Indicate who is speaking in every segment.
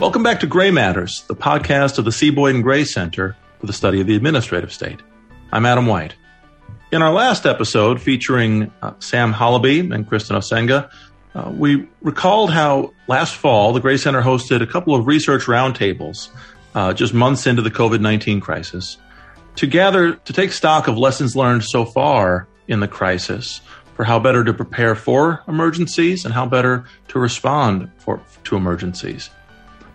Speaker 1: Welcome back to Gray Matters, the podcast of the C. Boyden Gray Center for the Study of the Administrative State. I'm Adam White. In our last episode featuring uh, Sam Halabi and Kristen Osenga, uh, we recalled how last fall the Gray Center hosted a couple of research roundtables uh, just months into the COVID 19 crisis to gather to take stock of lessons learned so far in the crisis for how better to prepare for emergencies and how better to respond for, to emergencies.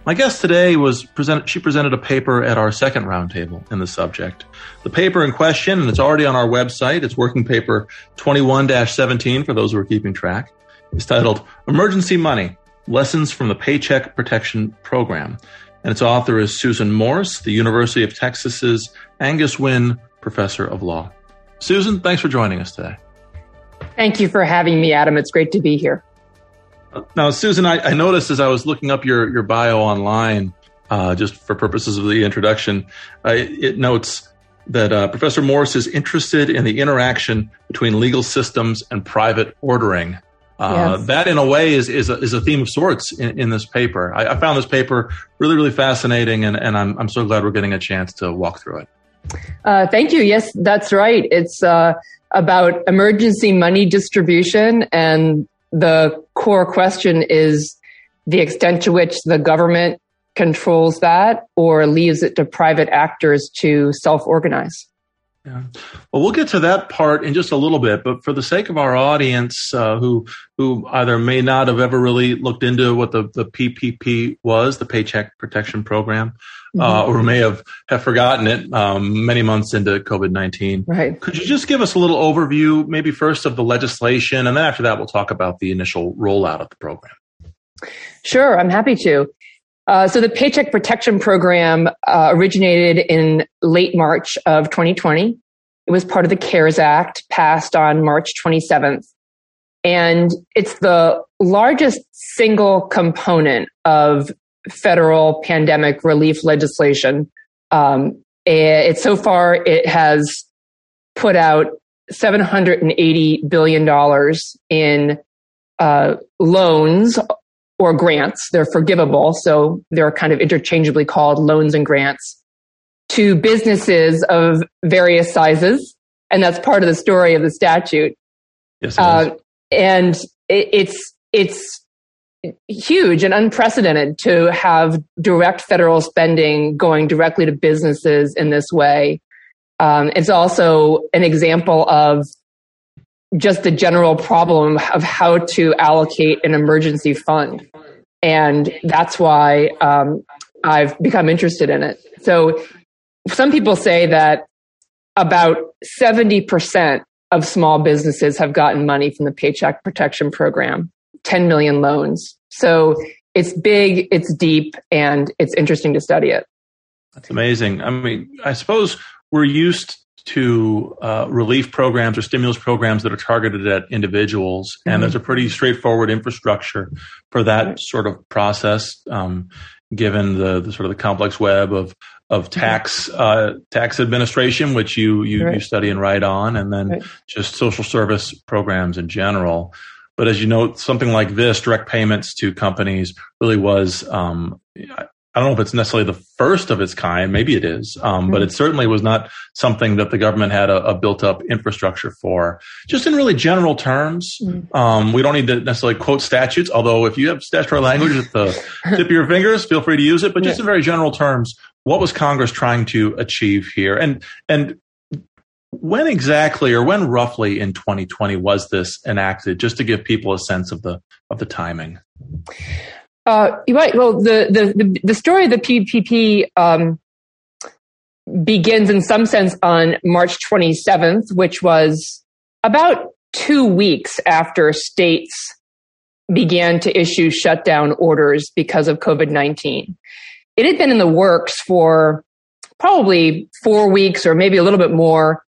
Speaker 1: My guest today was present, she presented a paper at our second roundtable in the subject. The paper in question, and it's already on our website, it's working paper 21-17 for those who are keeping track, is titled Emergency Money, Lessons from the Paycheck Protection Program. And its author is Susan Morse, the University of Texas's Angus Wynne Professor of Law. Susan, thanks for joining us today.
Speaker 2: Thank you for having me, Adam. It's great to be here.
Speaker 1: Now, Susan, I, I noticed as I was looking up your, your bio online, uh, just for purposes of the introduction, uh, it notes that uh, Professor Morse is interested in the interaction between legal systems and private ordering. Uh, yes. That, in a way, is is a, is a theme of sorts in, in this paper. I, I, found this paper really, really fascinating, and, and I'm I'm so glad we're getting a chance to walk through it.
Speaker 2: Uh, thank you. Yes, that's right. It's uh, about emergency money distribution, and the core question is the extent to which the government controls that or leaves it to private actors to self organize.
Speaker 1: Yeah. Well, we'll get to that part in just a little bit, but for the sake of our audience uh, who who either may not have ever really looked into what the, the PPP was, the Paycheck Protection Program, uh, mm-hmm. uh, or may have, have forgotten it um, many months into COVID 19.
Speaker 2: Right.
Speaker 1: Could you just give us a little overview, maybe first of the legislation, and then after that, we'll talk about the initial rollout of the program?
Speaker 2: Sure, I'm happy to. Uh, so the Paycheck Protection Program uh, originated in late March of 2020. It was part of the CARES Act passed on March 27th. And it's the largest single component of federal pandemic relief legislation. Um, it, so far, it has put out $780 billion in uh, loans or grants. They're forgivable, so they're kind of interchangeably called loans and grants to businesses of various sizes, and that's part of the story of the statute.
Speaker 1: Yes, uh,
Speaker 2: and it, it's it's huge and unprecedented to have direct federal spending going directly to businesses in this way. Um, it's also an example of just the general problem of how to allocate an emergency fund. And that's why um, I've become interested in it. So some people say that about 70% of small businesses have gotten money from the Paycheck Protection Program, 10 million loans. So it's big, it's deep, and it's interesting to study it.
Speaker 1: That's amazing. I mean, I suppose we're used to uh, relief programs or stimulus programs that are targeted at individuals, mm-hmm. and there's a pretty straightforward infrastructure for that sort of process, um, given the, the, sort of the complex web of of tax uh, tax administration, which you you, right. you, study and write on, and then right. just social service programs in general. But as you know, something like this, direct payments to companies, really was um, I don't know if it's necessarily the first of its kind. Maybe it is, um, but it certainly was not something that the government had a, a built-up infrastructure for. Just in really general terms, mm. um, we don't need to necessarily quote statutes. Although, if you have statutory language at the tip of your fingers, feel free to use it. But just yeah. in very general terms, what was Congress trying to achieve here? And and when exactly, or when roughly in 2020 was this enacted? Just to give people a sense of the of the timing.
Speaker 2: Uh, right. Well, the, the, the, story of the PPP, um, begins in some sense on March 27th, which was about two weeks after states began to issue shutdown orders because of COVID-19. It had been in the works for probably four weeks or maybe a little bit more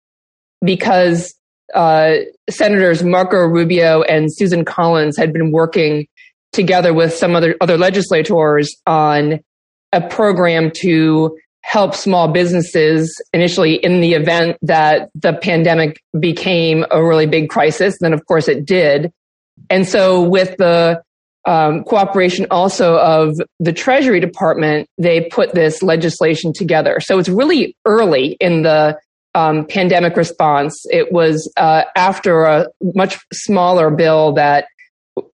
Speaker 2: because uh, Senators Marco Rubio and Susan Collins had been working together with some other other legislators on a program to help small businesses initially in the event that the pandemic became a really big crisis. Then of course it did. And so with the um, cooperation also of the Treasury Department, they put this legislation together. So it's really early in the um, pandemic response. It was uh, after a much smaller bill that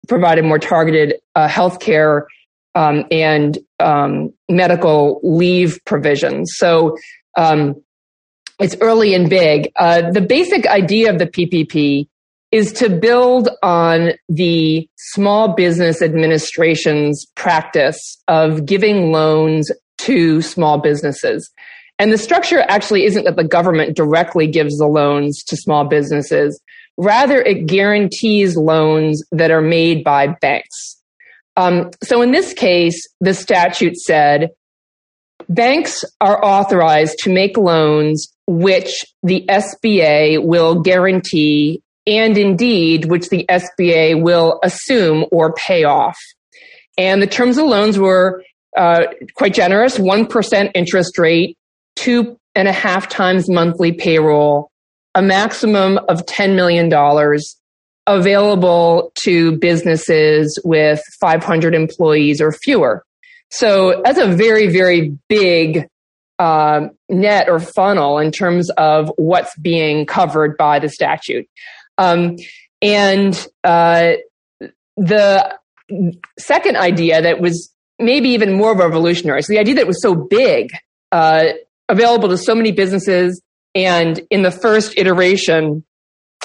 Speaker 2: provided more targeted uh, health care um, and um, medical leave provisions. So um, it's early and big. Uh, the basic idea of the PPP is to build on the small business administration's practice of giving loans to small businesses. And the structure actually isn't that the government directly gives the loans to small businesses. Rather, it guarantees loans that are made by banks. Um, so in this case, the statute said banks are authorized to make loans which the SBA will guarantee and indeed which the SBA will assume or pay off. And the terms of loans were uh, quite generous 1% interest rate, two and a half times monthly payroll, a maximum of $10 million available to businesses with 500 employees or fewer. So that's a very, very big uh, net or funnel in terms of what's being covered by the statute. Um, and uh, the second idea that was maybe even more revolutionary, so the idea that was so big, uh, available to so many businesses, and in the first iteration,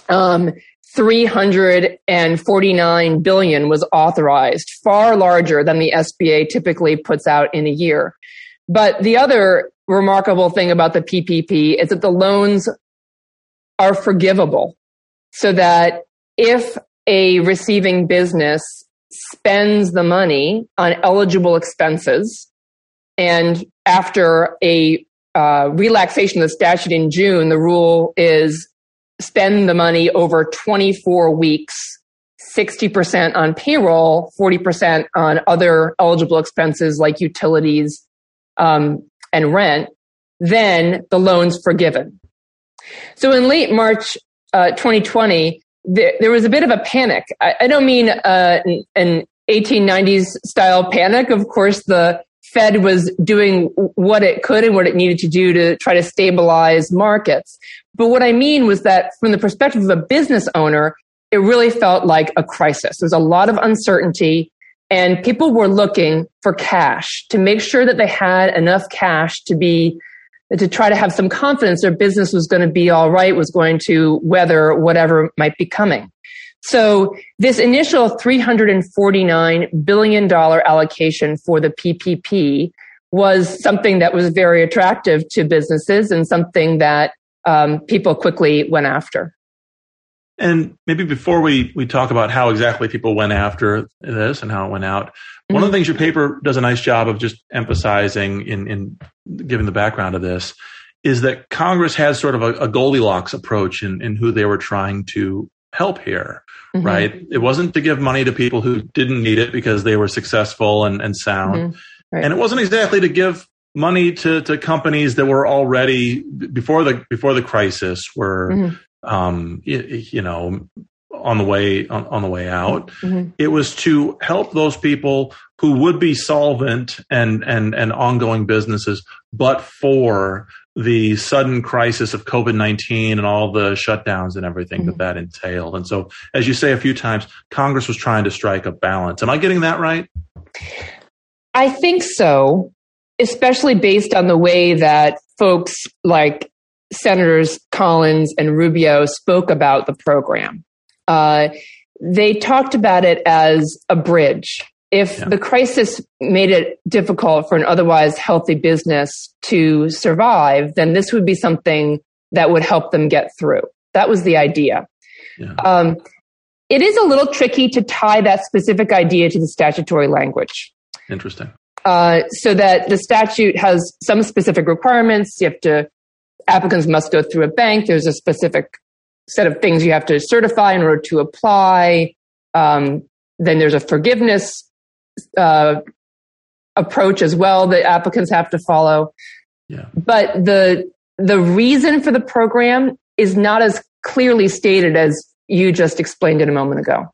Speaker 2: um, 349 billion was authorized, far larger than the SBA typically puts out in a year. But the other remarkable thing about the PPP is that the loans are forgivable so that if a receiving business spends the money on eligible expenses and after a uh, relaxation of the statute in June, the rule is spend the money over 24 weeks, 60% on payroll, 40% on other eligible expenses like utilities um, and rent, then the loan's forgiven. So in late March uh, 2020, there, was a bit of a panic. I, I don't mean uh, an, an 1890s style panic. Of course, the Fed was doing what it could and what it needed to do to try to stabilize markets. But what I mean was that from the perspective of a business owner, it really felt like a crisis. There's a lot of uncertainty and people were looking for cash to make sure that they had enough cash to be to try to have some confidence their business was going to be all right, was going to weather whatever might be coming. So this initial $349 billion allocation for the PPP was something that was very attractive to businesses and something that um, people quickly went after.
Speaker 1: And maybe before we, we talk about how exactly people went after this and how it went out, mm-hmm. one of the mm-hmm. things your paper does a nice job of just emphasizing in, in giving the background of this is that Congress has sort of a, a Goldilocks approach in, in who they were trying to help here, mm-hmm. right? It wasn't to give money to people who didn't need it because they were successful and, and sound. Mm-hmm. Right. And it wasn't exactly to give money to, to companies that were already before the before the crisis were mm-hmm. um, you, you, know on the way on, on the way out. Mm-hmm. It was to help those people who would be solvent and and and ongoing businesses, but for the sudden crisis of COVID nineteen and all the shutdowns and everything mm-hmm. that that entailed. And so, as you say a few times, Congress was trying to strike a balance. Am I getting that right?
Speaker 2: I think so especially based on the way that folks like Senators Collins and Rubio spoke about the program. Uh, they talked about it as a bridge. If yeah. the crisis made it difficult for an otherwise healthy business to survive, then this would be something that would help them get through. That was the idea. Yeah. Um, it is a little tricky to tie that specific idea to the statutory language.
Speaker 1: Interesting.
Speaker 2: Uh, so that the statute has some specific requirements. You have to, applicants must go through a bank. There's a specific set of things you have to certify in order to apply. Um, then there's a forgiveness uh, approach as well that applicants have to follow. Yeah. But the the reason for the program is not as clearly stated as you just explained it a moment ago.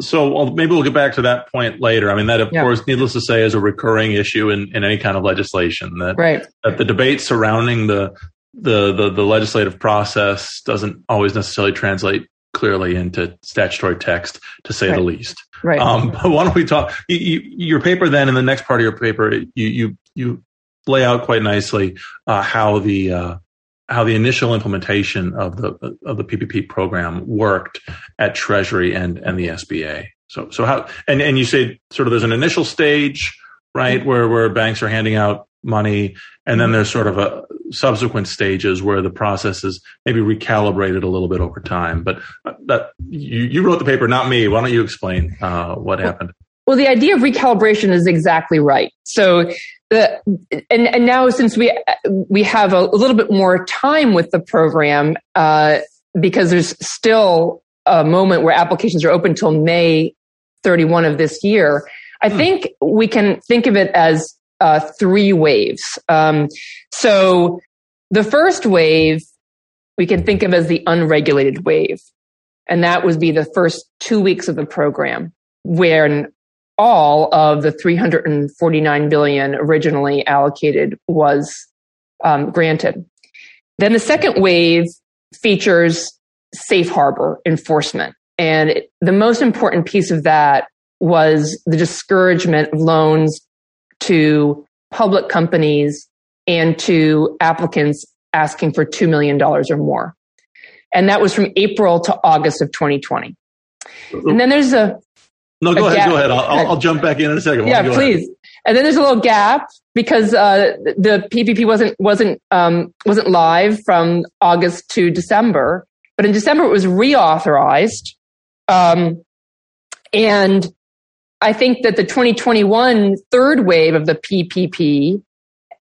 Speaker 1: so maybe we'll get back to that point later. I mean, that of yeah. course, needless to say, is a recurring issue in, in any kind of legislation. That
Speaker 2: right.
Speaker 1: that the debate surrounding the, the the the legislative process doesn't always necessarily translate clearly into statutory text, to say
Speaker 2: right.
Speaker 1: the least.
Speaker 2: Right.
Speaker 1: Um, but why don't we talk? You, you, your paper then, in the next part of your paper, you you you lay out quite nicely uh, how the uh, how the initial implementation of the of the PPP program worked at Treasury and and the SBA. So so how and and you say sort of there's an initial stage, right, mm-hmm. where where banks are handing out money, and then there's sort of a subsequent stages where the process is maybe recalibrated a little bit over time. But uh, that you, you wrote the paper, not me. Why don't you explain uh, what happened?
Speaker 2: Well, the idea of recalibration is exactly right. So the, and, and now since we, we have a, a little bit more time with the program, uh, because there's still a moment where applications are open till May 31 of this year. I hmm. think we can think of it as uh, three waves. Um, so the first wave we can think of as the unregulated wave, and that would be the first two weeks of the program, where all of the 349 billion originally allocated was um, granted. Then the second wave features safe harbor enforcement. And it, the most important piece of that was the discouragement of loans to public companies and to applicants asking for $2 million or more. And that was from April to August of 2020. And then there's a
Speaker 1: no, go ahead. Gap. Go ahead. I'll, I'll, jump back in in a second.
Speaker 2: Yeah, please. Ahead. And then there's a little gap because uh, the PPP wasn't wasn't um, wasn't live from August to December, but in December it was reauthorized, um, and I think that the 2021 third wave of the PPP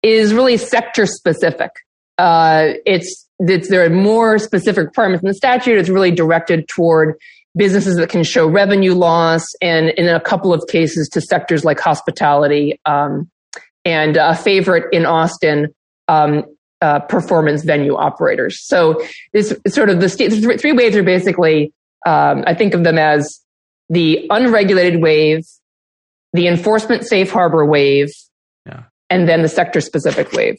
Speaker 2: is really sector specific. Uh, it's, it's there are more specific requirements in the statute. It's really directed toward businesses that can show revenue loss, and in a couple of cases to sectors like hospitality um, and a favorite in Austin, um, uh, performance venue operators. So this sort of the st- three waves are basically, um, I think of them as the unregulated wave, the enforcement safe harbor wave, yeah. and then the sector specific wave.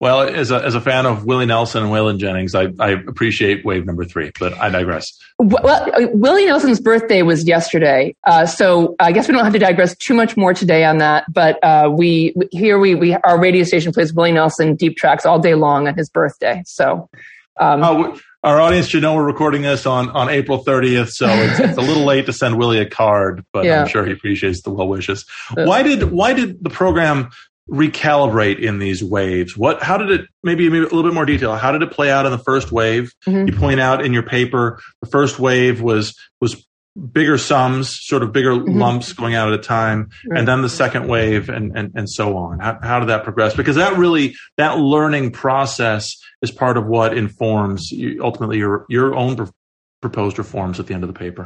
Speaker 1: Well, as a, as a fan of Willie Nelson and Waylon Jennings, I, I appreciate wave number three, but I digress.
Speaker 2: Well, uh, Willie Nelson's birthday was yesterday, uh, so I guess we don't have to digress too much more today on that. But uh, we here we, we our radio station plays Willie Nelson deep tracks all day long on his birthday. So. Um,
Speaker 1: uh, our audience should know we're recording this on, on April 30th, so it's, it's a little late to send Willie a card, but yeah. I'm sure he appreciates the well wishes. Why did why did the program recalibrate in these waves? What, how did it, maybe, maybe a little bit more detail, how did it play out in the first wave? Mm-hmm. You point out in your paper, the first wave was, was bigger sums, sort of bigger mm-hmm. lumps going out at a time, right. and then the second wave and, and, and so on. How, how did that progress? Because that really, that learning process is part of what informs you, ultimately your, your own proposed reforms at the end of the paper.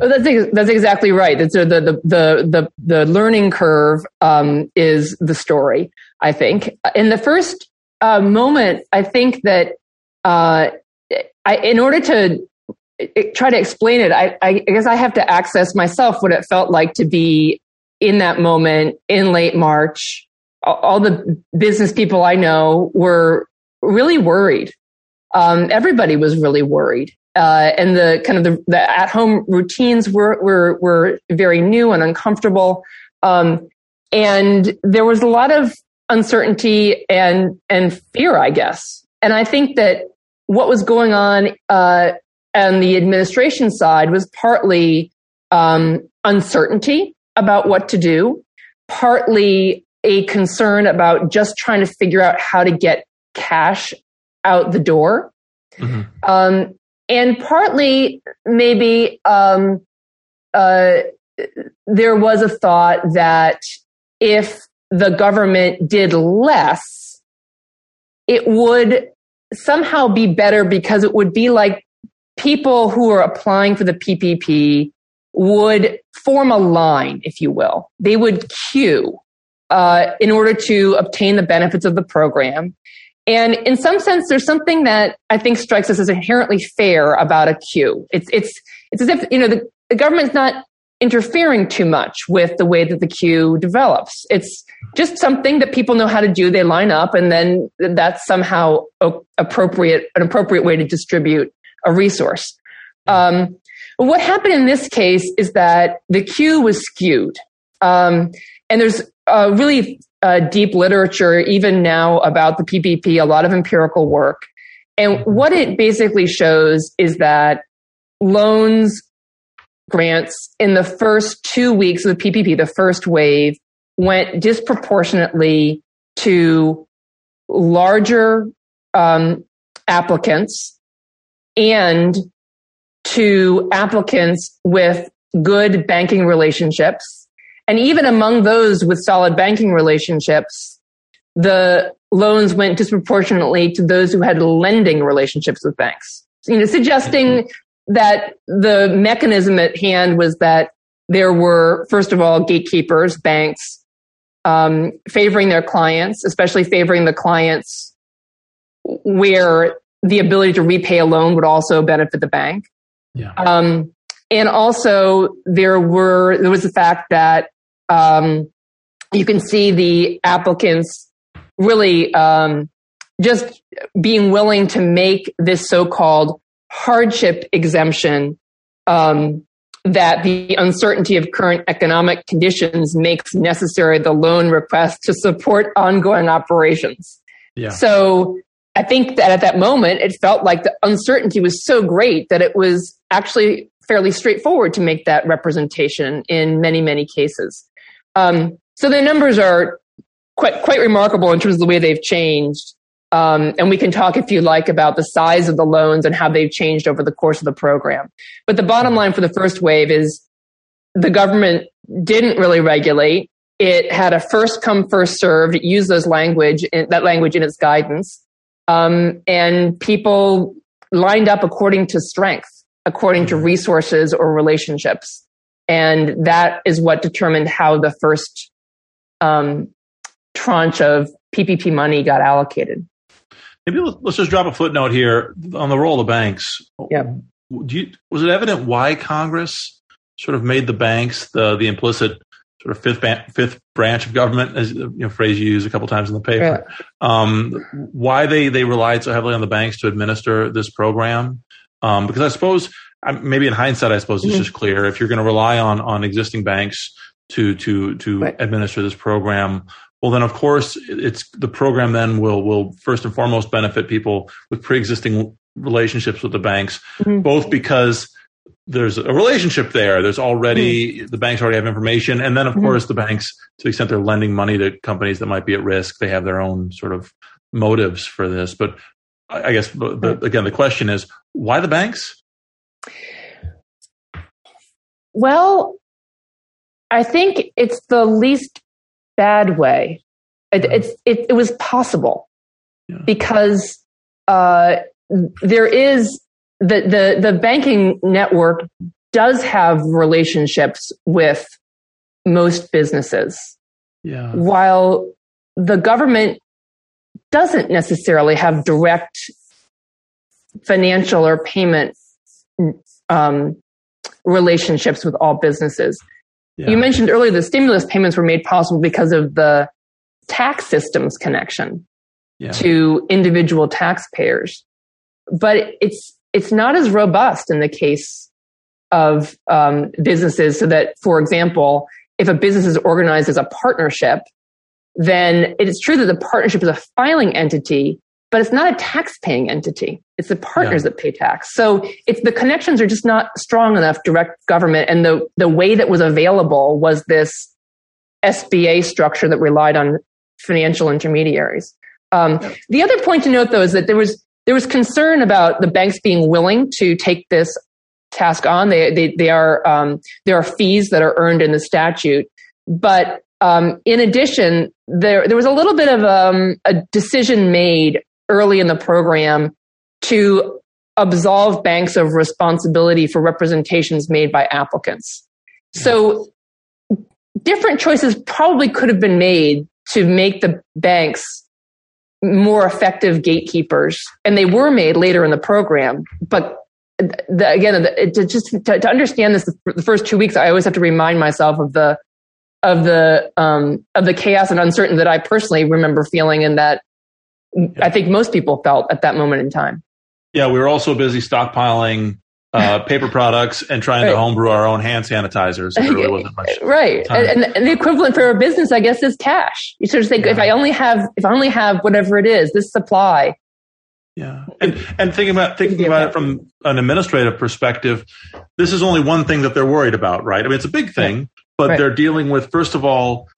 Speaker 2: Oh, that's that's exactly right. It's the the the the the learning curve um, is the story. I think in the first uh, moment, I think that uh, I, in order to try to explain it, I, I guess I have to access myself what it felt like to be in that moment in late March. All the business people I know were really worried. Um, everybody was really worried uh, and the kind of the, the at home routines were, were, were very new and uncomfortable. Um, and there was a lot of uncertainty and, and fear, I guess. And I think that what was going on, uh, on the administration side was partly, um, uncertainty about what to do, partly a concern about just trying to figure out how to get cash out the door. Mm-hmm. Um, and partly maybe um, uh, there was a thought that if the government did less, it would somehow be better because it would be like people who are applying for the PPP would form a line, if you will. They would queue uh, in order to obtain the benefits of the program. And in some sense, there's something that I think strikes us as inherently fair about a queue. It's, it's, it's as if, you know, the, the government's not interfering too much with the way that the queue develops. It's just something that people know how to do. They line up and then that's somehow appropriate, an appropriate way to distribute a resource. Um, what happened in this case is that the queue was skewed. Um, and there's uh, really uh, deep literature, even now, about the PPP, a lot of empirical work. And what it basically shows is that loans grants in the first two weeks of the PPP, the first wave, went disproportionately to larger um, applicants and to applicants with good banking relationships. And even among those with solid banking relationships, the loans went disproportionately to those who had lending relationships with banks. You know, suggesting that the mechanism at hand was that there were, first of all, gatekeepers, banks, um, favoring their clients, especially favoring the clients where the ability to repay a loan would also benefit the bank.
Speaker 1: Yeah.
Speaker 2: Um, and also there were, there was the fact that, um, you can see the applicants really, um, just being willing to make this so-called hardship exemption um, that the uncertainty of current economic conditions makes necessary the loan request to support ongoing operations.
Speaker 1: Yeah.
Speaker 2: So I think that at that moment, it felt like the uncertainty was so great that it was actually fairly straightforward to make that representation in many, many cases. Um, so the numbers are quite, quite remarkable in terms of the way they've changed. Um, and we can talk if you like about the size of the loans and how they've changed over the course of the program. But the bottom line for the first wave is the government didn't really regulate. It had a first come, first served. It used those language, that language in its guidance. Um, and people lined up according to strength, according to resources or relationships. And that is what determined how the first um, tranche of PPP money got allocated.
Speaker 1: Maybe let's just drop a footnote here on the role of banks.
Speaker 2: Yeah.
Speaker 1: You, was it evident why Congress sort of made the banks the the implicit sort of fifth ban- fifth branch of government, as you know, phrase you use a couple times in the paper? Yeah. Um, why they they relied so heavily on the banks to administer this program? Um, because I suppose maybe in hindsight, I suppose it's mm-hmm. just clear if you're going to rely on on existing banks to to to right. administer this program well then of course it's the program then will will first and foremost benefit people with pre-existing relationships with the banks mm-hmm. both because there's a relationship there there's already mm-hmm. the banks already have information and then of mm-hmm. course the banks to the extent they're lending money to companies that might be at risk they have their own sort of motives for this but i guess the, the, again the question is why the banks
Speaker 2: well i think it's the least bad way. It, it's, it, it was possible yeah. because uh, there is the, the, the banking network does have relationships with most businesses.
Speaker 1: Yeah.
Speaker 2: While the government doesn't necessarily have direct financial or payment um, relationships with all businesses. Yeah. You mentioned earlier the stimulus payments were made possible because of the tax systems connection yeah. to individual taxpayers. But it's, it's not as robust in the case of um, businesses so that, for example, if a business is organized as a partnership, then it is true that the partnership is a filing entity, but it's not a tax paying entity. It's the partners yeah. that pay tax. So it's the connections are just not strong enough direct government. And the, the way that was available was this SBA structure that relied on financial intermediaries. Um, yeah. The other point to note though is that there was, there was concern about the banks being willing to take this task on. They, they, they are, um, there are fees that are earned in the statute, but um, in addition, there there was a little bit of um, a decision made early in the program to absolve banks of responsibility for representations made by applicants. So different choices probably could have been made to make the banks more effective gatekeepers. And they were made later in the program, but the, again, the, to just to, to, understand this, the first two weeks, I always have to remind myself of the of the um, of the chaos and uncertainty that I personally remember feeling, and that I think most people felt at that moment in time.
Speaker 1: Yeah, we were also busy stockpiling uh, paper products and trying right. to homebrew our own hand sanitizers. Really wasn't much
Speaker 2: right, and, and, the equivalent for a business, I guess, is cash. You sort of think, yeah. if I only have, if I only have whatever it is, this supply,
Speaker 1: yeah, and and thinking about thinking about it from an administrative perspective, this is only one thing that they're worried about, right? I mean, it's a big thing, but right. they're dealing with first of all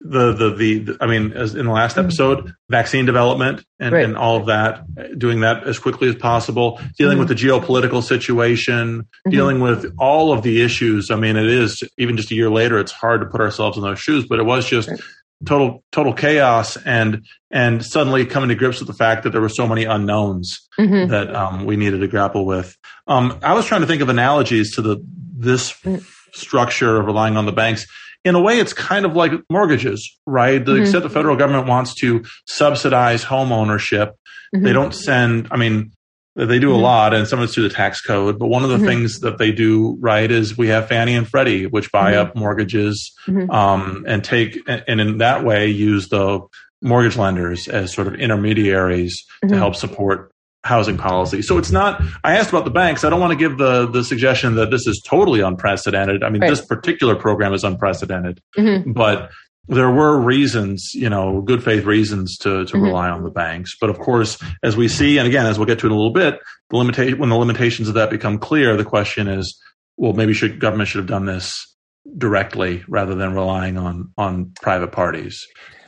Speaker 1: the, the the, I mean, as in the last mm-hmm. episode, mm-hmm. vaccine development and, right. and all of that, doing that as quickly as possible, dealing mm-hmm. with the geopolitical situation, mm-hmm. dealing with all of the issues. I mean, it is even just a year later, it's hard to put ourselves in those shoes, but it was just. Right total total chaos and and suddenly coming to grips with the fact that there were so many unknowns mm-hmm. that um, we needed to grapple with. Um, I was trying to think of analogies to the this mm. structure of relying on the banks. In a way, it's kind of like mortgages, right? The mm-hmm. extent the federal government wants to subsidize home ownership, mm-hmm. they don't send. I mean, they do a mm-hmm. lot, and some of it's through the tax code. But one of the mm-hmm. things that they do right is we have Fannie and Freddie, which buy mm-hmm. up mortgages mm-hmm. um, and take, and in that way, use the mortgage lenders as sort of intermediaries to help support housing policy. So it's not. I asked about the banks. I don't want to give the the suggestion that this is totally unprecedented. I mean, right. this particular program is unprecedented, mm-hmm. but there were reasons, you know, good faith reasons to, to mm-hmm. rely on the banks. But of course, as we see, and again, as we'll get to in a little bit, the limitation, when the limitations of that become clear, the question is, well, maybe should government should have done this directly rather than relying on, on private parties.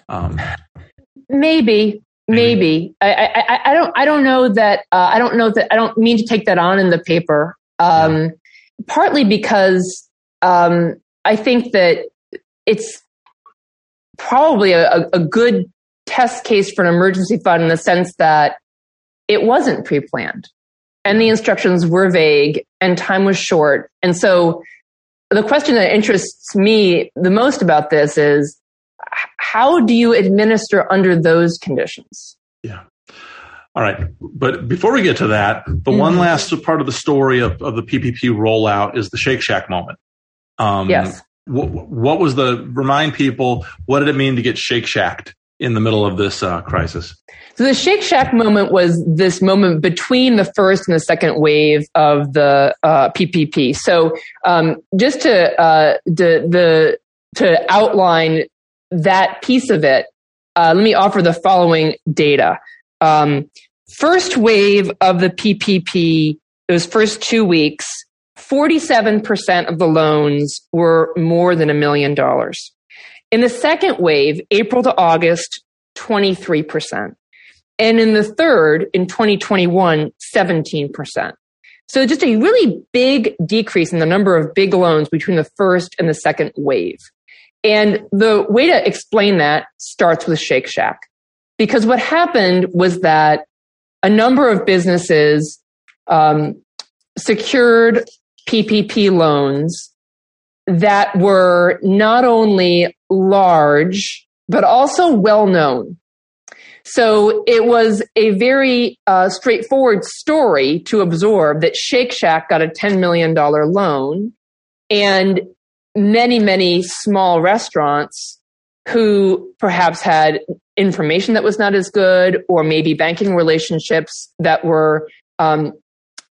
Speaker 1: Um,
Speaker 2: maybe, maybe, I, I, I, don't, I don't know that, uh, I don't know that, I don't mean to take that on in the paper. Um, yeah. partly because, um, I think that it's, probably a, a good test case for an emergency fund in the sense that it wasn't pre-planned and the instructions were vague and time was short. And so the question that interests me the most about this is how do you administer under those conditions?
Speaker 1: Yeah. All right. But before we get to that, the mm-hmm. one last part of the story of, of the PPP rollout is the Shake Shack moment.
Speaker 2: Um, yes
Speaker 1: what, what was the remind people what did it mean to get Shake Shacked in the middle of this uh, crisis?
Speaker 2: So the Shake Shack moment was this moment between the first and the second wave of the uh, PPP. So um, just to uh, the, the to outline that piece of it, uh, let me offer the following data. Um, first wave of the PPP, those first two weeks, 47% of the loans were more than a million dollars. In the second wave, April to August, 23%. And in the third, in 2021, 17%. So just a really big decrease in the number of big loans between the first and the second wave. And the way to explain that starts with Shake Shack. Because what happened was that a number of businesses um, secured PPP loans that were not only large, but also well known. So it was a very uh, straightforward story to absorb that Shake Shack got a $10 million loan and many, many small restaurants who perhaps had information that was not as good or maybe banking relationships that were um,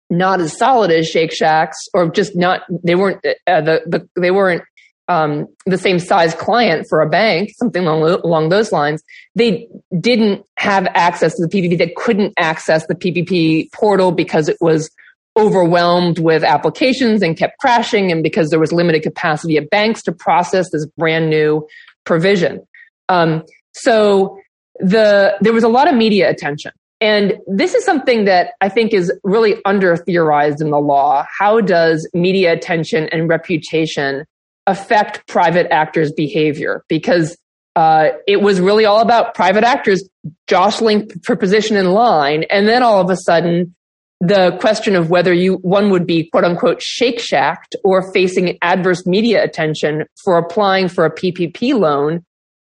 Speaker 2: not as solid as Shake Shacks, or just not they weren't uh, the, the they weren't um, the same size client for a bank, something along, along those lines. They didn't have access to the PPP. They couldn't access the PPP portal because it was overwhelmed with applications and kept crashing, and because there was limited capacity at banks to process this brand new provision. Um, so the there was a lot of media attention and this is something that I think is really under theorized in the law. How does media attention and reputation affect private actors' behavior? Because uh, it was really all about private actors jostling for position in line. And then all of a sudden, the question of whether you one would be quote unquote shake shacked or facing adverse media attention for applying for a PPP loan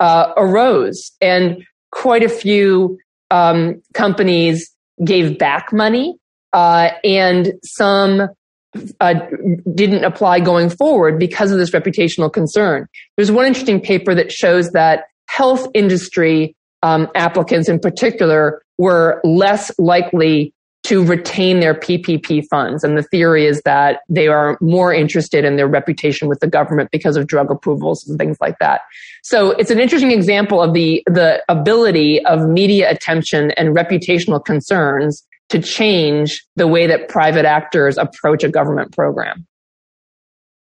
Speaker 2: uh, arose. And quite a few um, companies gave back money uh, and some uh, didn't apply going forward because of this reputational concern. There's one interesting paper that shows that health industry um, applicants in particular were less likely to retain their PPP funds. And the theory is that they are more interested in their reputation with the government because of drug approvals and things like that. So it's an interesting example of the, the ability of media attention and reputational concerns to change the way that private actors approach a government program.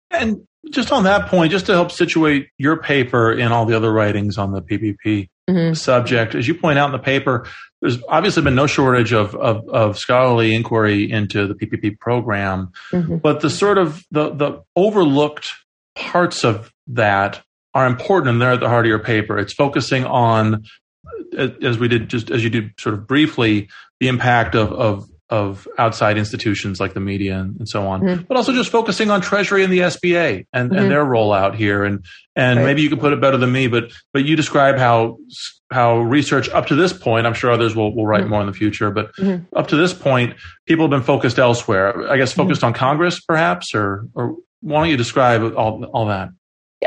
Speaker 1: And just on that point, just to help situate your paper and all the other writings on the PPP mm-hmm. subject, as you point out in the paper, there's obviously been no shortage of, of, of scholarly inquiry into the PPP program, mm-hmm. but the sort of the, the overlooked parts of that are important and they're at the heart of your paper. It's focusing on, as we did just as you did sort of briefly, the impact of, of of outside institutions like the media and, so on, mm-hmm. but also just focusing on Treasury and the SBA and, mm-hmm. and their rollout here. And and right. maybe you can put it better than me, but but you describe how how research up to this point, I'm sure others will, will write mm-hmm. more in the future, but mm-hmm. up to this point, people have been focused elsewhere. I guess mm-hmm. focused on Congress, perhaps, or or why don't you describe all all that?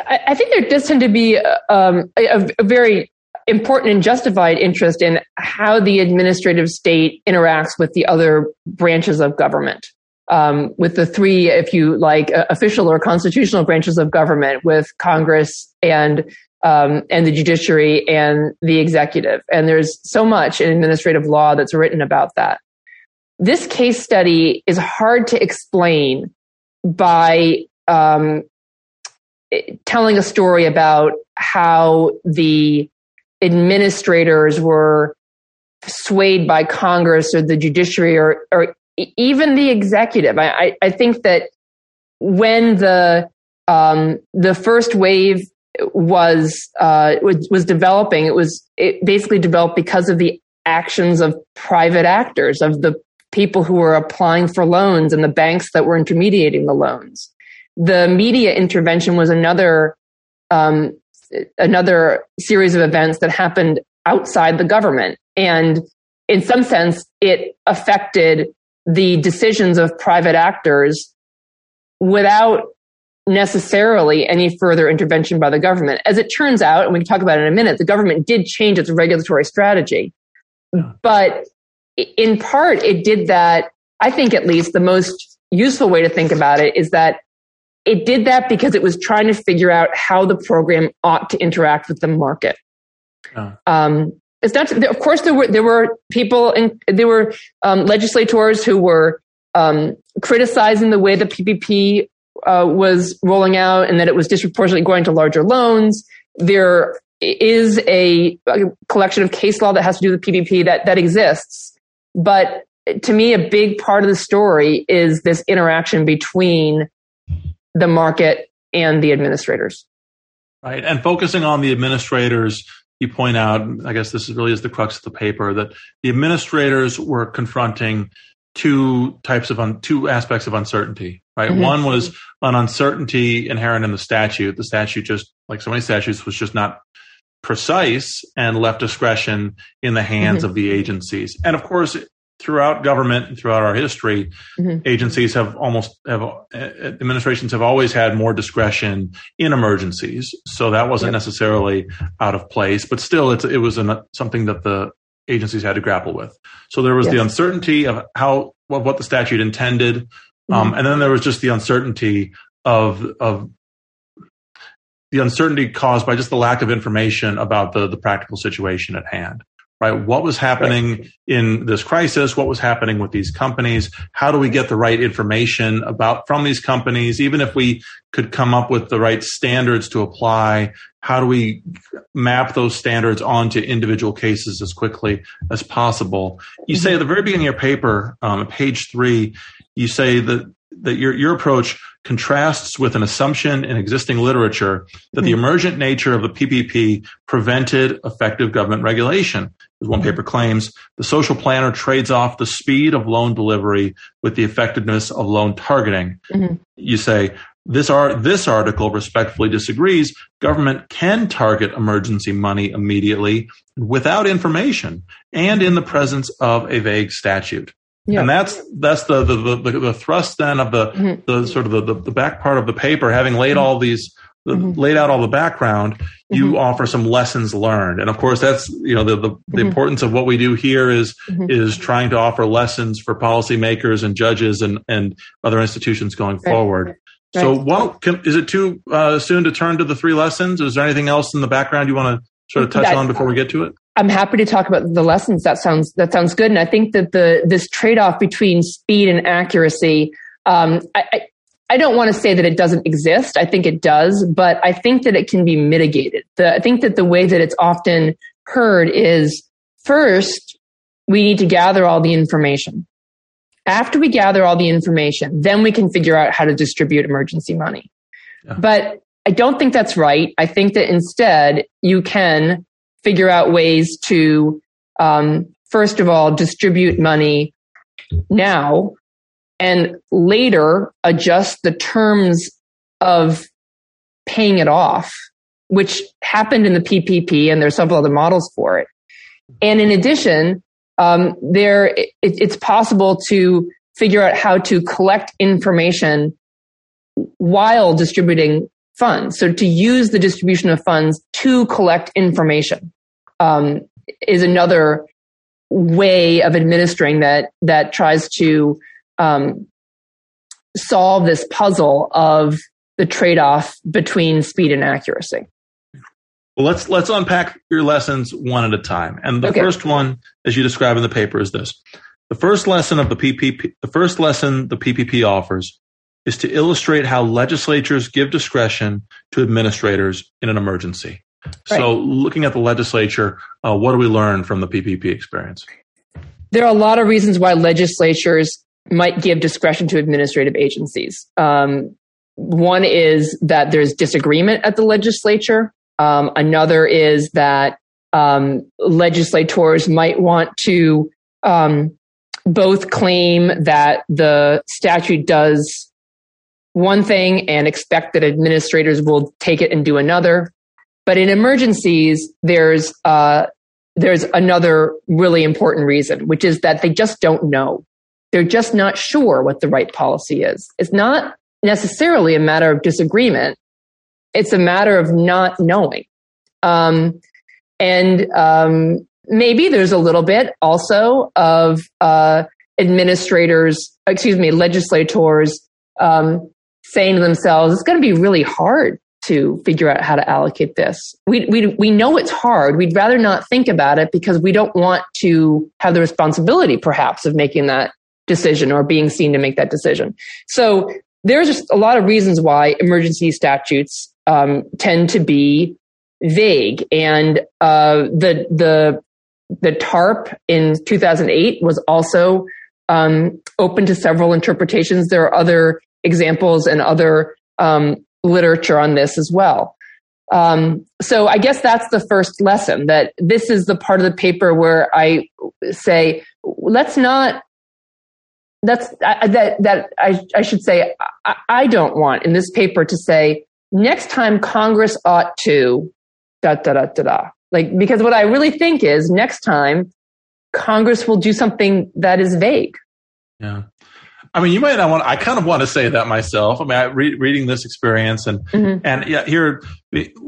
Speaker 2: I, think there does tend to be um, a, a very important and justified interest in how the administrative state interacts with the other branches of government. Um, with the three, if you like, uh, official or constitutional branches of government, with Congress and um, and the judiciary and the executive. And there's so much in administrative law that's written about that. This case study is hard to explain by um, telling a story about how the administrators were swayed by Congress or the judiciary or, or even the executive. I, I think that when the um, the first wave was uh, was, was developing, it was it basically developed because of the actions of private actors, of the people who were applying for loans and the banks that were intermediating the loans. The media intervention was another um, another series of events that happened outside the government. And in some sense, it affected the decisions of private actors without necessarily any further intervention by the government. As it turns out, and we can talk about it in a minute, the government did change its regulatory strategy. But in part, it did that, I think at least the most useful way to think about it is that it did that because it was trying to figure out how the program ought to interact with the market. Oh. Um, it's not. Of course, there were there were people and there were um, legislators who were um, criticizing the way the PPP uh, was rolling out and that it was disproportionately going to larger loans. There is a, a collection of case law that has to do with PPP that that exists, but to me, a big part of the story is this interaction between the market and the administrators.
Speaker 1: Right. And focusing on the administrators, you point out, I guess this is really is the crux of the paper, that the administrators were confronting two types of un, two aspects of uncertainty, right? Mm-hmm. One was an uncertainty inherent in the statute. The statute just, like so many statutes, was just not precise and left discretion in the hands mm-hmm. of the agencies. And of course, throughout government and throughout our history, mm-hmm. agencies have almost have administrations have always had more discretion in emergencies. So that wasn't yep. necessarily out of place, but still, it was an, something that the agencies had to grapple with. So there was yes. the uncertainty of how of what the statute intended, mm-hmm. um, and then there was just the uncertainty of of the uncertainty caused by just the lack of information about the the practical situation at hand right? What was happening in this crisis? What was happening with these companies? How do we get the right information about from these companies? Even if we could come up with the right standards to apply, how do we map those standards onto individual cases as quickly as possible? You say at the very beginning of your paper, um, page three, you say that that your, your approach contrasts with an assumption in existing literature that the hmm. emergent nature of the PPP prevented effective government regulation. As one hmm. paper claims, the social planner trades off the speed of loan delivery with the effectiveness of loan targeting. Mm-hmm. You say, this, art, this article respectfully disagrees. Government can target emergency money immediately without information and in the presence of a vague statute. Yeah. And that's that's the the, the the thrust then of the mm-hmm. the sort of the, the back part of the paper, having laid mm-hmm. all these mm-hmm. laid out all the background, you mm-hmm. offer some lessons learned. And of course, that's you know the the, the mm-hmm. importance of what we do here is mm-hmm. is trying to offer lessons for policymakers and judges and and other institutions going right. forward. Right. So, what can, is it too uh, soon to turn to the three lessons? Is there anything else in the background you want to sort of touch on before we get to it?
Speaker 2: I'm happy to talk about the lessons. That sounds that sounds good, and I think that the this trade off between speed and accuracy. Um, I, I don't want to say that it doesn't exist. I think it does, but I think that it can be mitigated. The, I think that the way that it's often heard is first, we need to gather all the information. After we gather all the information, then we can figure out how to distribute emergency money. Yeah. But I don't think that's right. I think that instead you can figure out ways to, um, first of all, distribute money now and later adjust the terms of paying it off, which happened in the PPP, and there's several other models for it. And in addition, um, there it, it's possible to figure out how to collect information while distributing funds. So to use the distribution of funds to collect information um, is another way of administering that that tries to um, solve this puzzle of the trade-off between speed and accuracy.
Speaker 1: Well, let's let's unpack your lessons one at a time. And the okay. first one, as you describe in the paper, is this: the first lesson of the PPP, the first lesson the PPP offers is to illustrate how legislatures give discretion to administrators in an emergency. Right. So, looking at the legislature, uh, what do we learn from the PPP experience?
Speaker 2: There are a lot of reasons why legislatures might give discretion to administrative agencies. Um, one is that there's disagreement at the legislature. Um, another is that um, legislators might want to um, both claim that the statute does one thing and expect that administrators will take it and do another. But in emergencies, there's uh, there's another really important reason, which is that they just don't know. They're just not sure what the right policy is. It's not necessarily a matter of disagreement. It's a matter of not knowing. Um, and um, maybe there's a little bit also of uh, administrators, excuse me, legislators um, saying to themselves, it's going to be really hard to figure out how to allocate this. We, we, we know it's hard. We'd rather not think about it because we don't want to have the responsibility, perhaps, of making that decision or being seen to make that decision. So there's just a lot of reasons why emergency statutes um, tend to be vague, and uh, the the the TARP in 2008 was also um, open to several interpretations. There are other examples and other um, literature on this as well. Um, so I guess that's the first lesson that this is the part of the paper where I say, let's not that's that that I, I should say I, I, don't want in this paper to say next time Congress ought to da da da da da like because what I really think is next time Congress will do something that is vague.
Speaker 1: Yeah. I mean, you might not want. I kind of want to say that myself. I mean, I, re- reading this experience and mm-hmm. and yeah, here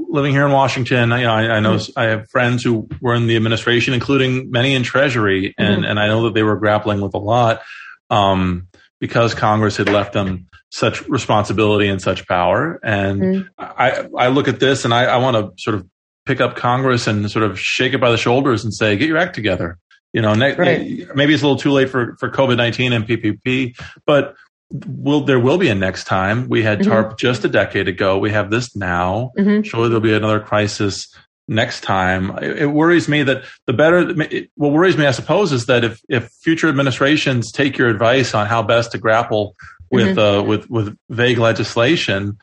Speaker 1: living here in Washington, you know, I, I know mm-hmm. I have friends who were in the administration, including many in Treasury, and mm-hmm. and I know that they were grappling with a lot um, because Congress had left them such responsibility and such power. And mm. I, I look at this and I, I want to sort of pick up Congress and sort of shake it by the shoulders and say, get your act together. You know, ne- right. maybe it's a little too late for, for COVID 19 and PPP, but will there will be a next time. We had TARP mm-hmm. just a decade ago. We have this now. Mm-hmm. Surely there'll be another crisis next time. It, worries me that the better, what worries me, I suppose, is that if, if future administrations take your advice on how best to grapple with, mm-hmm. uh, with, with vague legislation,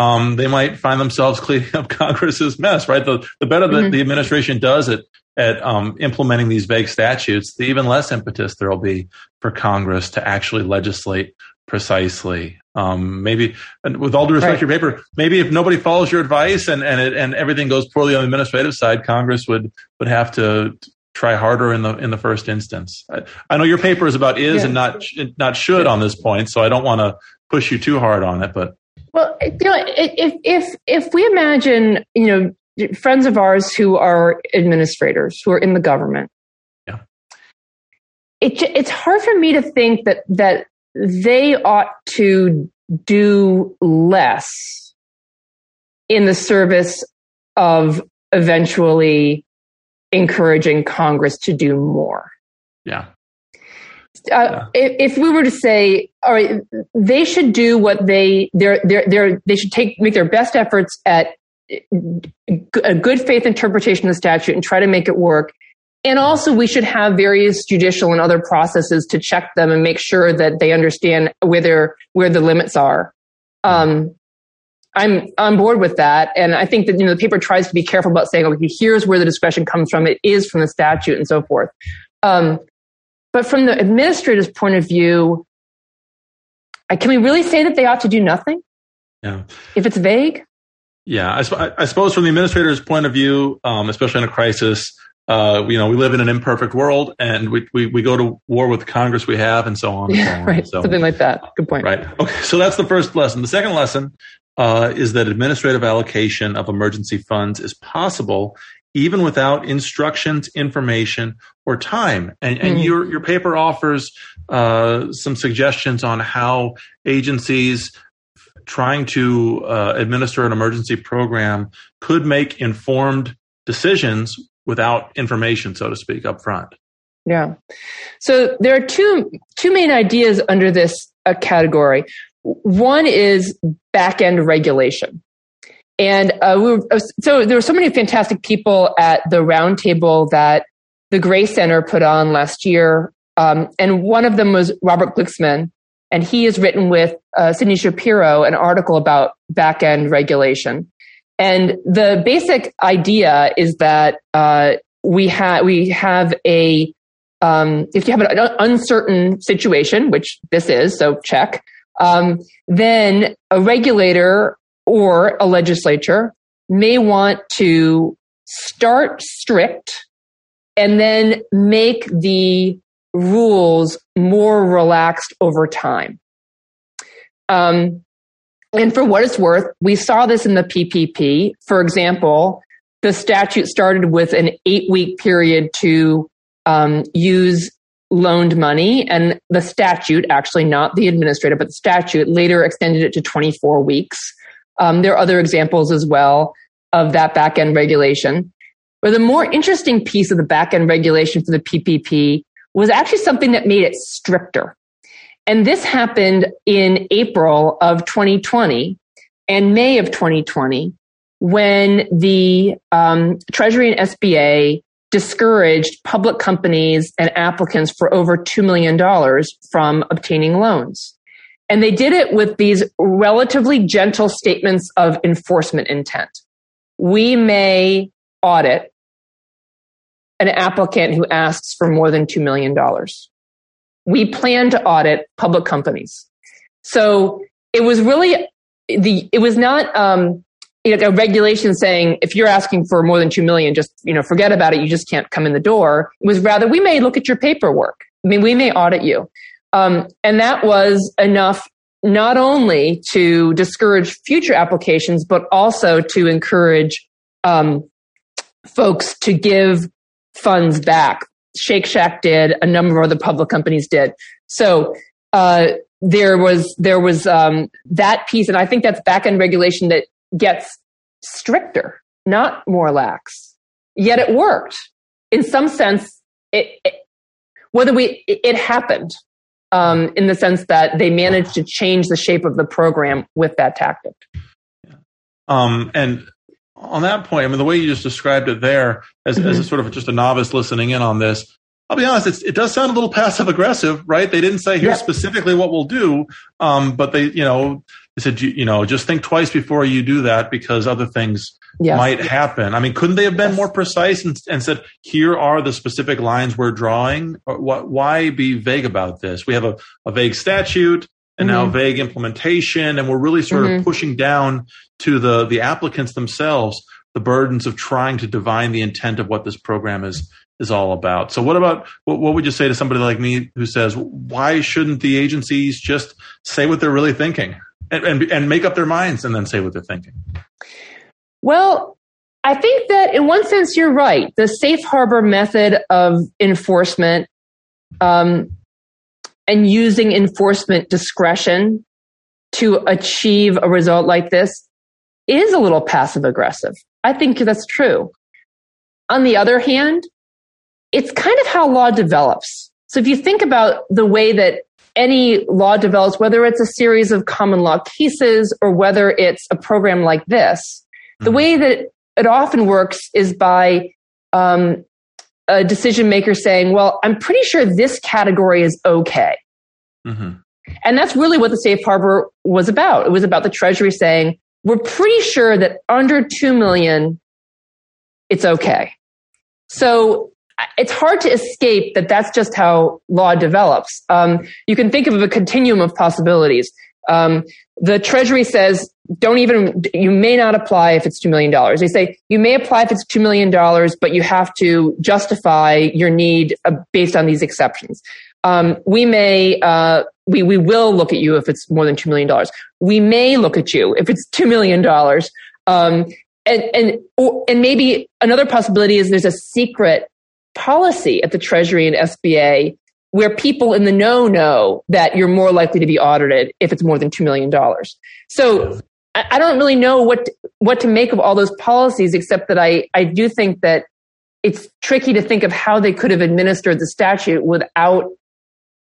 Speaker 1: um, they might find themselves cleaning up Congress's mess, right? The, the better mm-hmm. that the administration does it at um, implementing these vague statutes, the even less impetus there will be for Congress to actually legislate precisely. Um, maybe, with all due respect right. to your paper, maybe if nobody follows your advice and and it, and everything goes poorly on the administrative side, Congress would would have to try harder in the in the first instance. I, I know your paper is about is yeah. and not not should on this point, so I don't want to push you too hard on it. But
Speaker 2: well, you know, if if if we imagine, you know, friends of ours who are administrators who are in the government,
Speaker 1: yeah,
Speaker 2: it it's hard for me to think that that they ought to do less in the service of eventually encouraging Congress to do more.
Speaker 1: Yeah.
Speaker 2: Uh, yeah. if, if, we were to say, all right, they should do what they they're, they're, they're, they should take make their best efforts at a good faith interpretation of the statute and try to make it work. And also, we should have various judicial and other processes to check them and make sure that they understand where where the limits are. Um, I'm on board with that. And I think that, you know, the paper tries to be careful about saying, okay, here's where the discretion comes from. It is from the statute and so forth. Um, but from the administrator's point of view, can we really say that they ought to do nothing?
Speaker 1: Yeah.
Speaker 2: If it's vague?
Speaker 1: Yeah. I, I suppose from the administrator's point of view, um, especially in a crisis, uh, you know, we live in an imperfect world and we, we, we go to war with Congress we have and so on.
Speaker 2: Yeah,
Speaker 1: so on.
Speaker 2: right. So, Something like that. Good point.
Speaker 1: Right. Okay. So that's the first lesson. The second lesson uh, is that administrative allocation of emergency funds is possible even without instructions, information, or time. And, and mm. your your paper offers uh, some suggestions on how agencies trying to uh, administer an emergency program could make informed decisions without information, so to speak, up front.
Speaker 2: Yeah. So there are two two main ideas under this uh, category. One is back end regulation. And uh, we were, uh, so there were so many fantastic people at the roundtable that the Gray Center put on last year. Um, and one of them was Robert Glicksman. And he has written with uh, Sidney Shapiro an article about back end regulation. And the basic idea is that uh, we have we have a um, if you have an uncertain situation, which this is, so check, um, then a regulator or a legislature may want to start strict and then make the rules more relaxed over time. Um, and for what it's worth, we saw this in the PPP. For example, the statute started with an eight week period to um, use loaned money and the statute actually not the administrator but the statute later extended it to 24 weeks um, there are other examples as well of that back end regulation but the more interesting piece of the back end regulation for the ppp was actually something that made it stricter and this happened in april of 2020 and may of 2020 when the um, treasury and sba discouraged public companies and applicants for over $2 million from obtaining loans. And they did it with these relatively gentle statements of enforcement intent. We may audit an applicant who asks for more than $2 million. We plan to audit public companies. So it was really the, it was not, um, you know, a regulation saying if you're asking for more than two million, just you know, forget about it. You just can't come in the door. It was rather we may look at your paperwork. I mean, we may audit you, um, and that was enough not only to discourage future applications, but also to encourage um, folks to give funds back. Shake Shack did. A number of other public companies did. So. Uh, there was there was um, that piece, and I think that's back end regulation that gets stricter, not more lax. Yet it worked. In some sense, it, it whether we, it, it happened um, in the sense that they managed to change the shape of the program with that tactic.
Speaker 1: Yeah. Um, and on that point, I mean, the way you just described it there, as, mm-hmm. as a sort of just a novice listening in on this, I'll be honest, it does sound a little passive aggressive, right? They didn't say here's specifically what we'll do, um, but they, you know, said, you, you, know, just think twice before you do that because other things yes. might happen. I mean, couldn't they have been yes. more precise and, and, said, here are the specific lines we're drawing? Why be vague about this? We have a, a vague statute and mm-hmm. now vague implementation, and we're really sort mm-hmm. of pushing down to the, the applicants themselves the burdens of trying to divine the intent of what this program is is all about. So what about what, what would you say to somebody like me who says why shouldn't the agencies just say what they're really thinking and, and, and make up their minds and then say what they're thinking?
Speaker 2: Well, I think that in one sense you're right. The safe harbor method of enforcement um, and using enforcement discretion to achieve a result like this is a little passive aggressive. I think that's true. On the other hand, it's kind of how law develops. So if you think about the way that any law develops, whether it's a series of common law cases or whether it's a program like this, mm-hmm. the way that it often works is by um, a decision maker saying, well, I'm pretty sure this category is okay. Mm-hmm. And that's really what the safe harbor was about. It was about the treasury saying, we're pretty sure that under 2 million, it's okay. So it's hard to escape that that's just how law develops. Um, you can think of a continuum of possibilities. Um, the Treasury says, don't even, you may not apply if it's $2 million. They say, you may apply if it's $2 million, but you have to justify your need uh, based on these exceptions. Um, we may, uh, we, we will look at you if it's more than $2 million. We may look at you if it's $2 million. Um, and, and, or, and maybe another possibility is there's a secret policy at the Treasury and SBA where people in the know know that you're more likely to be audited if it's more than $2 million. So I don't really know what to, what to make of all those policies, except that I, I do think that it's tricky to think of how they could have administered the statute without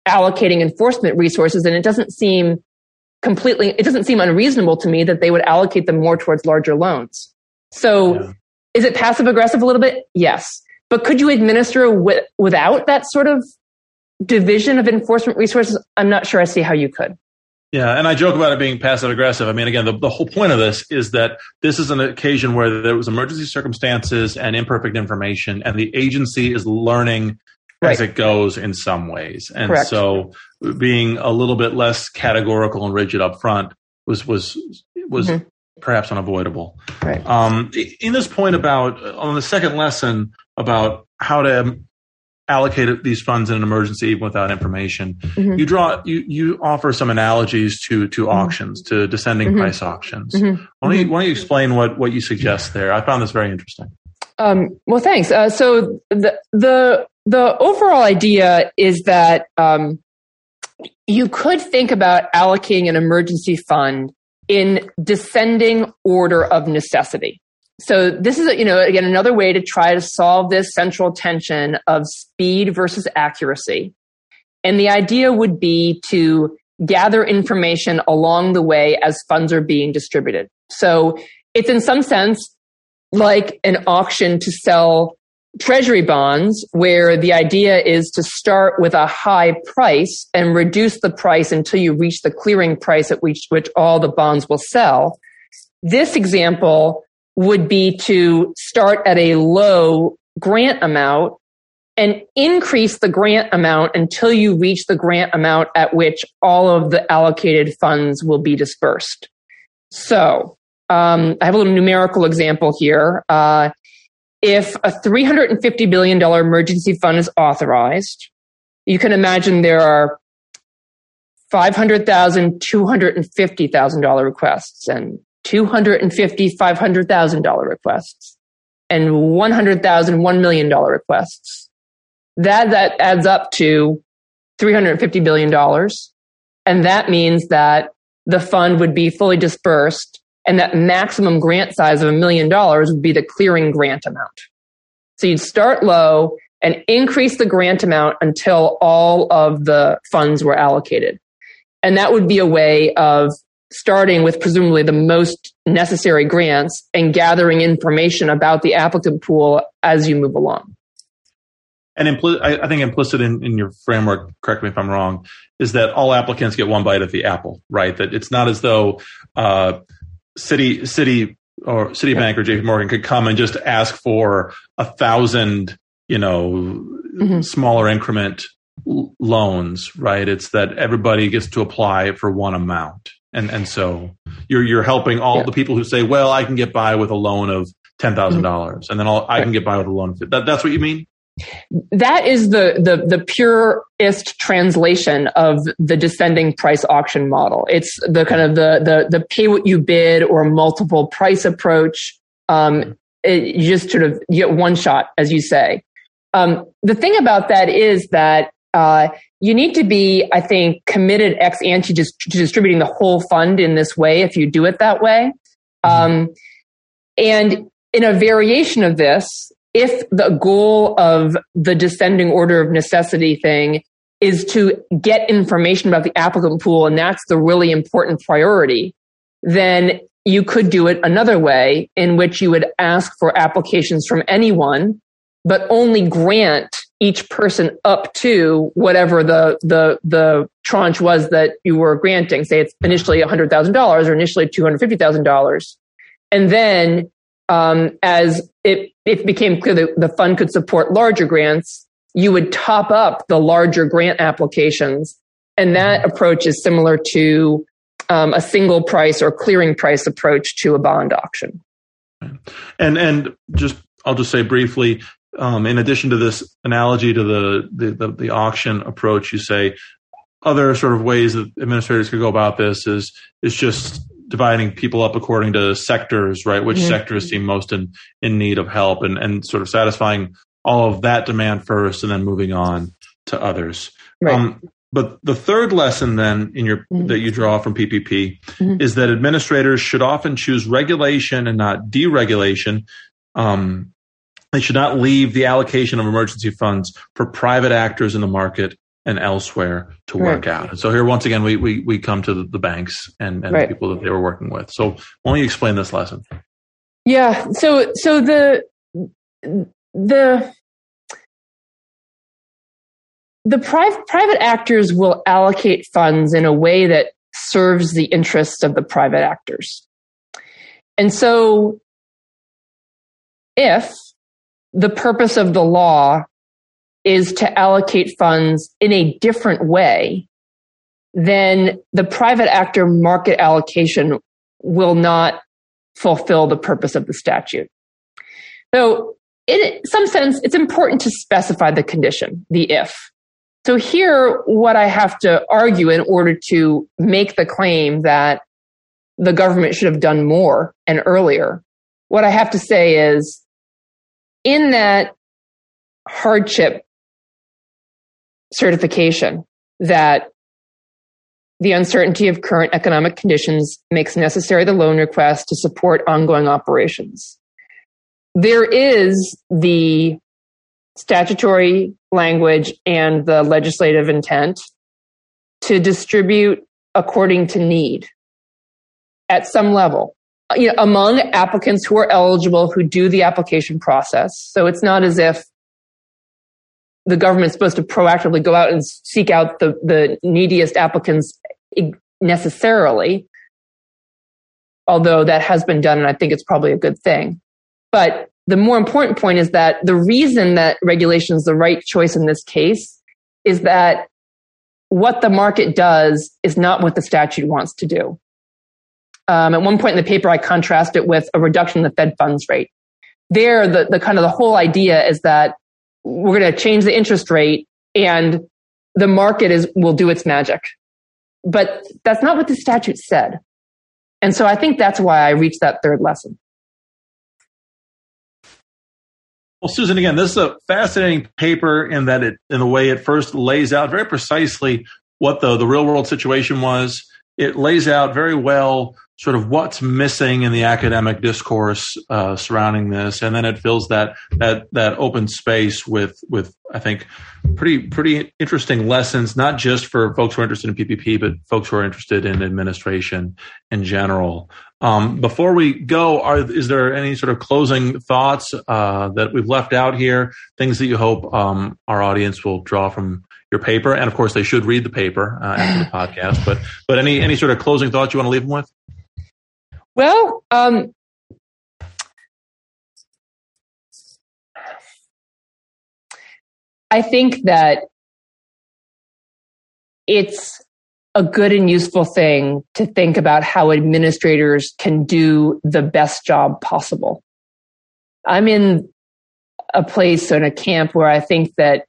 Speaker 2: allocating enforcement resources. And it doesn't seem completely, it doesn't seem unreasonable to me that they would allocate them more towards larger loans. So yeah. is it passive aggressive a little bit? Yes. But could you administer with, without that sort of division of enforcement resources? I'm not sure I see how you could.
Speaker 1: Yeah, and I joke about it being passive aggressive. I mean, again, the, the whole point of this is that this is an occasion where there was emergency circumstances and imperfect information, and the agency is learning right. as it goes in some ways. And Correct. so, being a little bit less categorical and rigid up front was was was mm-hmm. perhaps unavoidable. Right. Um, in this point about on the second lesson about how to allocate these funds in an emergency even without information. Mm-hmm. You draw you you offer some analogies to to mm-hmm. auctions, to descending mm-hmm. price auctions. Mm-hmm. Why, don't you, why don't you explain what what you suggest there? I found this very interesting.
Speaker 2: Um, well, thanks. Uh, so the the the overall idea is that um, you could think about allocating an emergency fund in descending order of necessity so this is, you know, again, another way to try to solve this central tension of speed versus accuracy. And the idea would be to gather information along the way as funds are being distributed. So it's in some sense like an auction to sell treasury bonds where the idea is to start with a high price and reduce the price until you reach the clearing price at which, which all the bonds will sell. This example would be to start at a low grant amount and increase the grant amount until you reach the grant amount at which all of the allocated funds will be dispersed. So, um, I have a little numerical example here. Uh, if a $350 billion emergency fund is authorized, you can imagine there are $500,000, $250,000 requests and 250 $500,000 requests and 100,000 $1 million requests. That, that adds up to $350 billion. And that means that the fund would be fully dispersed and that maximum grant size of a million dollars would be the clearing grant amount. So you'd start low and increase the grant amount until all of the funds were allocated. And that would be a way of starting with presumably the most necessary grants and gathering information about the applicant pool as you move along.
Speaker 1: And impl- I, I, think implicit in, in, your framework, correct me if I'm wrong, is that all applicants get one bite at the apple, right? That it's not as though uh, City City or Citibank or JP Morgan could come and just ask for a thousand, you know, mm-hmm. smaller increment loans, right? It's that everybody gets to apply for one amount and and so you're you're helping all yeah. the people who say, well, I can get by with a loan of ten thousand dollars, and then I'll, I can get by with a loan. of that. that's what you mean?
Speaker 2: That is the, the the purest translation of the descending price auction model. It's the kind of the the the pay what you bid or multiple price approach. Um, it, you just sort of get one shot, as you say. Um, the thing about that is that uh, you need to be, I think, committed ex ante to distributing the whole fund in this way if you do it that way. Mm-hmm. Um, and in a variation of this, if the goal of the descending order of necessity thing is to get information about the applicant pool and that's the really important priority, then you could do it another way in which you would ask for applications from anyone, but only grant each person up to whatever the the the tranche was that you were granting. Say it's initially hundred thousand dollars or initially two hundred fifty thousand dollars, and then um, as it it became clear that the fund could support larger grants, you would top up the larger grant applications, and that mm-hmm. approach is similar to um, a single price or clearing price approach to a bond auction.
Speaker 1: And and just I'll just say briefly, um, in addition to this analogy to the, the, the, the, auction approach, you say other sort of ways that administrators could go about this is, is just dividing people up according to sectors, right? Which mm-hmm. sectors seem most in, in need of help and, and sort of satisfying all of that demand first and then moving on to others. Right. Um, but the third lesson then in your mm-hmm. that you draw from PPP mm-hmm. is that administrators should often choose regulation and not deregulation. Um, they should not leave the allocation of emergency funds for private actors in the market and elsewhere to work right. out. And so here, once again, we, we, we come to the, the banks and, and right. the people that they were working with. So why don't you explain this lesson?
Speaker 2: Yeah. So, so the, the, the private private actors will allocate funds in a way that serves the interests of the private actors. And so if the purpose of the law is to allocate funds in a different way, then the private actor market allocation will not fulfill the purpose of the statute. So in some sense, it's important to specify the condition, the if. So here, what I have to argue in order to make the claim that the government should have done more and earlier, what I have to say is in that hardship certification that the uncertainty of current economic conditions makes necessary the loan request to support ongoing operations. There is the statutory language and the legislative intent to distribute according to need at some level you know, among applicants who are eligible who do the application process. So it's not as if the government's supposed to proactively go out and seek out the, the neediest applicants necessarily, although that has been done and I think it's probably a good thing. But the more important point is that the reason that regulation is the right choice in this case is that what the market does is not what the statute wants to do. Um, at one point in the paper, I contrast it with a reduction in the Fed funds rate. There, the, the kind of the whole idea is that we're going to change the interest rate and the market is will do its magic. But that's not what the statute said. And so I think that's why I reached that third lesson.
Speaker 1: Well, Susan, again, this is a fascinating paper in that it, in the way it first lays out very precisely what the, the real world situation was. It lays out very well sort of what's missing in the academic discourse uh, surrounding this, and then it fills that that that open space with with I think pretty pretty interesting lessons, not just for folks who are interested in PPP, but folks who are interested in administration in general. Um, before we go, are, is there any sort of closing thoughts uh, that we've left out here? Things that you hope um, our audience will draw from your paper, and of course, they should read the paper uh, after the podcast. But but any any sort of closing thoughts you want to leave them with?
Speaker 2: Well, um, I think that it's a good and useful thing to think about how administrators can do the best job possible. I'm in a place in a camp where I think that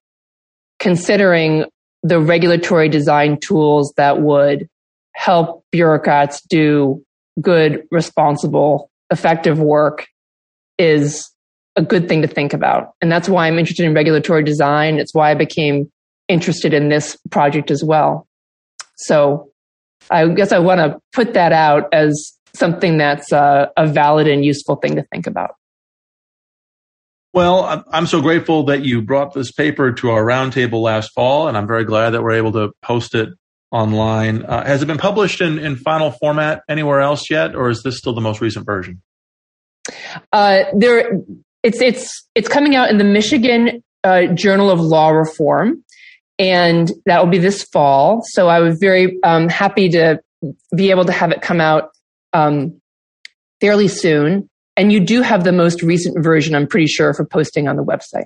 Speaker 2: considering the regulatory design tools that would help bureaucrats do good, responsible, effective work is a good thing to think about. And that's why I'm interested in regulatory design. It's why I became interested in this project as well. So I guess I want to put that out as something that's a, a valid and useful thing to think about.
Speaker 1: Well, I'm so grateful that you brought this paper to our roundtable last fall, and I'm very glad that we're able to post it online. Uh, has it been published in, in final format anywhere else yet, or is this still the most recent version?
Speaker 2: Uh, there, it's it's it's coming out in the Michigan uh, Journal of Law Reform, and that will be this fall. So I was very um, happy to be able to have it come out um, fairly soon. And you do have the most recent version, I'm pretty sure, for posting on the website.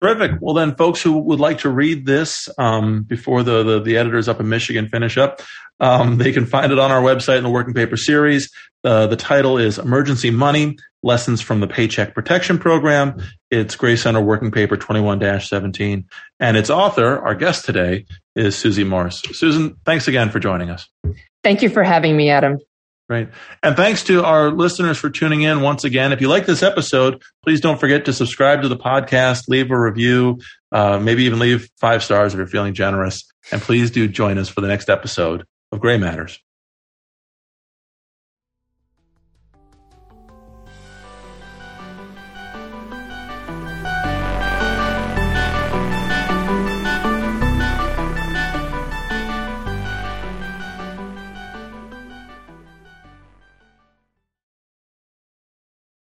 Speaker 1: Terrific. Well, then, folks who would like to read this um, before the, the, the editors up in Michigan finish up, um, they can find it on our website in the Working Paper series. Uh, the title is Emergency Money Lessons from the Paycheck Protection Program. It's Gray Center Working Paper 21 17. And its author, our guest today, is Susie Morse. Susan, thanks again for joining us.
Speaker 2: Thank you for having me, Adam.
Speaker 1: Right. And thanks to our listeners for tuning in once again. If you like this episode, please don't forget to subscribe to the podcast, leave a review, uh, maybe even leave five stars if you're feeling generous. And please do join us for the next episode of Gray Matters.